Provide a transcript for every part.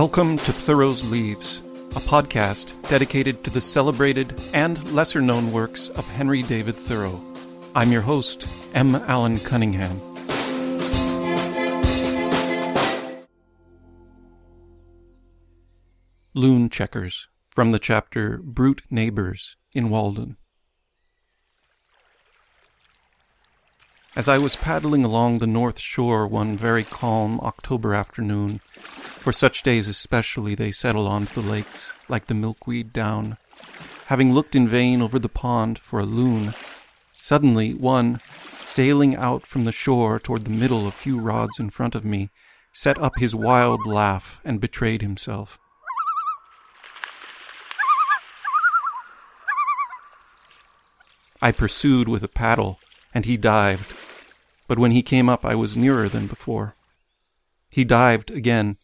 Welcome to Thoreau's Leaves, a podcast dedicated to the celebrated and lesser known works of Henry David Thoreau. I'm your host, M. Allen Cunningham. Loon Checkers from the chapter Brute Neighbors in Walden. As I was paddling along the north shore one very calm October afternoon, for such days especially they settle onto the lakes like the milkweed down, having looked in vain over the pond for a loon, suddenly one, sailing out from the shore toward the middle a few rods in front of me, set up his wild laugh and betrayed himself. I pursued with a paddle, and he dived, but when he came up I was nearer than before. He dived again,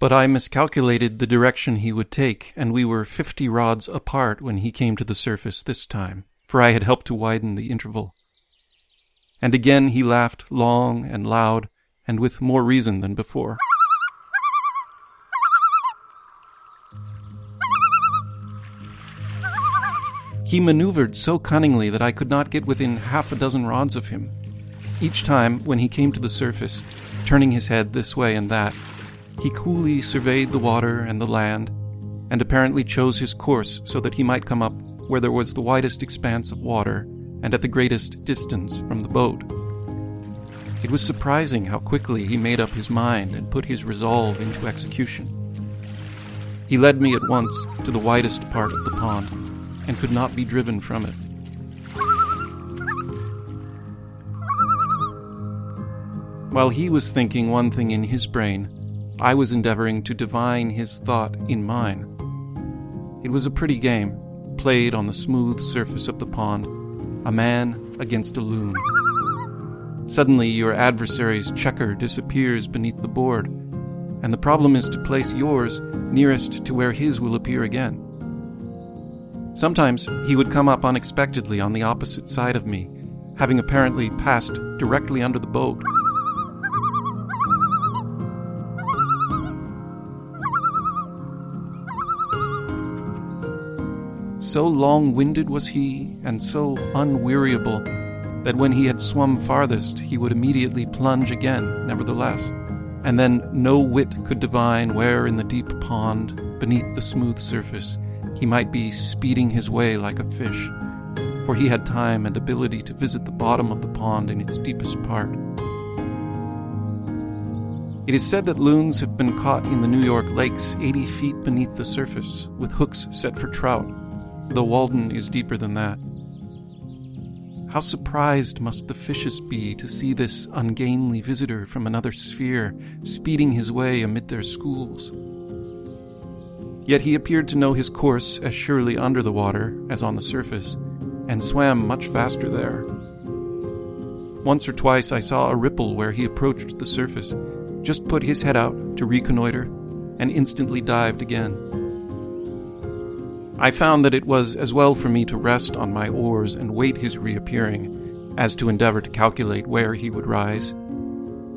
but I miscalculated the direction he would take, and we were fifty rods apart when he came to the surface this time, for I had helped to widen the interval. And again he laughed long and loud, and with more reason than before. He maneuvered so cunningly that I could not get within half a dozen rods of him. Each time, when he came to the surface, turning his head this way and that, he coolly surveyed the water and the land, and apparently chose his course so that he might come up where there was the widest expanse of water and at the greatest distance from the boat. It was surprising how quickly he made up his mind and put his resolve into execution. He led me at once to the widest part of the pond and could not be driven from it. While he was thinking one thing in his brain, I was endeavoring to divine his thought in mine. It was a pretty game, played on the smooth surface of the pond, a man against a loon. Suddenly, your adversary's checker disappears beneath the board, and the problem is to place yours nearest to where his will appear again. Sometimes he would come up unexpectedly on the opposite side of me, having apparently passed directly under the boat. So long winded was he, and so unweariable, that when he had swum farthest, he would immediately plunge again, nevertheless, and then no wit could divine where in the deep pond, beneath the smooth surface, he might be speeding his way like a fish, for he had time and ability to visit the bottom of the pond in its deepest part. It is said that loons have been caught in the New York lakes 80 feet beneath the surface, with hooks set for trout, though Walden is deeper than that. How surprised must the fishes be to see this ungainly visitor from another sphere speeding his way amid their schools? Yet he appeared to know his course as surely under the water as on the surface, and swam much faster there. Once or twice I saw a ripple where he approached the surface, just put his head out to reconnoiter, and instantly dived again. I found that it was as well for me to rest on my oars and wait his reappearing as to endeavor to calculate where he would rise.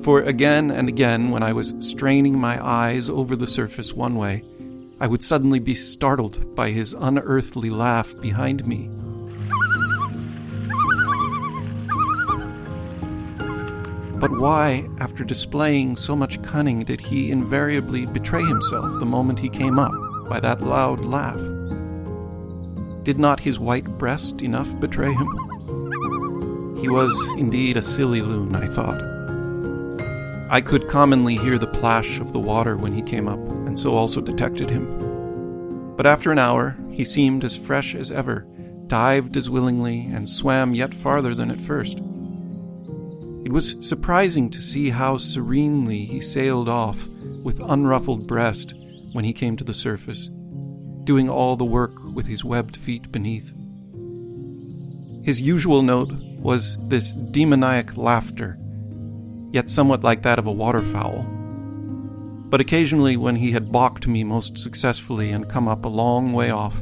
For again and again, when I was straining my eyes over the surface one way, I would suddenly be startled by his unearthly laugh behind me. But why, after displaying so much cunning, did he invariably betray himself the moment he came up by that loud laugh? Did not his white breast enough betray him? He was indeed a silly loon, I thought. I could commonly hear the plash of the water when he came up, and so also detected him. But after an hour, he seemed as fresh as ever, dived as willingly, and swam yet farther than at first. It was surprising to see how serenely he sailed off with unruffled breast when he came to the surface, doing all the work with his webbed feet beneath. His usual note was this demoniac laughter, yet somewhat like that of a waterfowl. But occasionally, when he had balked me most successfully and come up a long way off,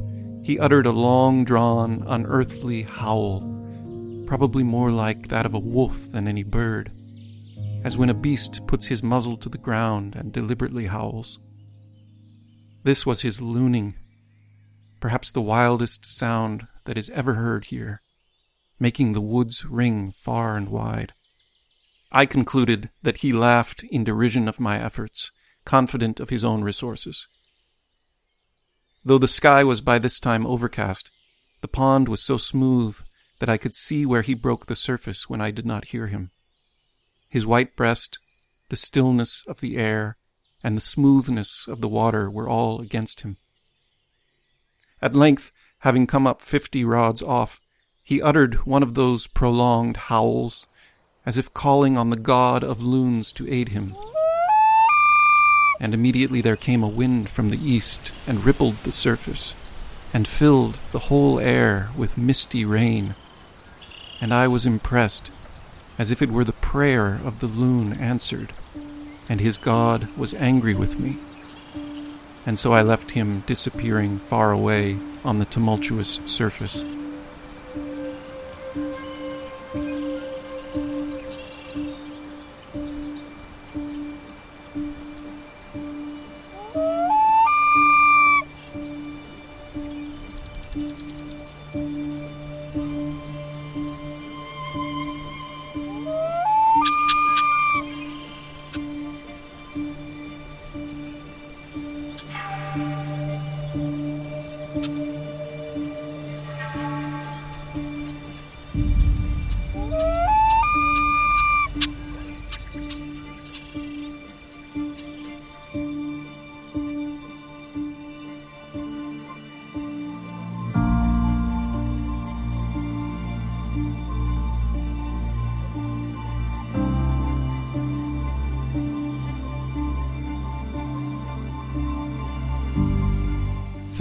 he uttered a long drawn, unearthly howl probably more like that of a wolf than any bird, as when a beast puts his muzzle to the ground and deliberately howls. This was his looning, perhaps the wildest sound that is ever heard here, making the woods ring far and wide. I concluded that he laughed in derision of my efforts, confident of his own resources. Though the sky was by this time overcast, the pond was so smooth that I could see where he broke the surface when I did not hear him. His white breast, the stillness of the air, and the smoothness of the water were all against him. At length, having come up fifty rods off, he uttered one of those prolonged howls, as if calling on the god of loons to aid him. And immediately there came a wind from the east and rippled the surface, and filled the whole air with misty rain. And I was impressed, as if it were the prayer of the loon answered and his God was angry with me. And so I left him disappearing far away on the tumultuous surface.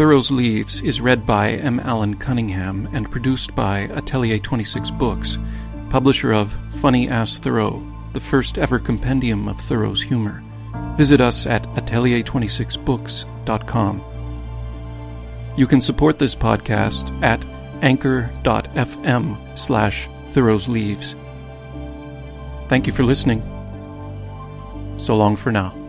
Thoreau's Leaves is read by M. Allen Cunningham and produced by Atelier 26 Books, publisher of Funny Ass Thoreau, the first ever compendium of Thoreau's humor. Visit us at atelier26books.com. You can support this podcast at anchor.fm slash Thoreau's Leaves. Thank you for listening. So long for now.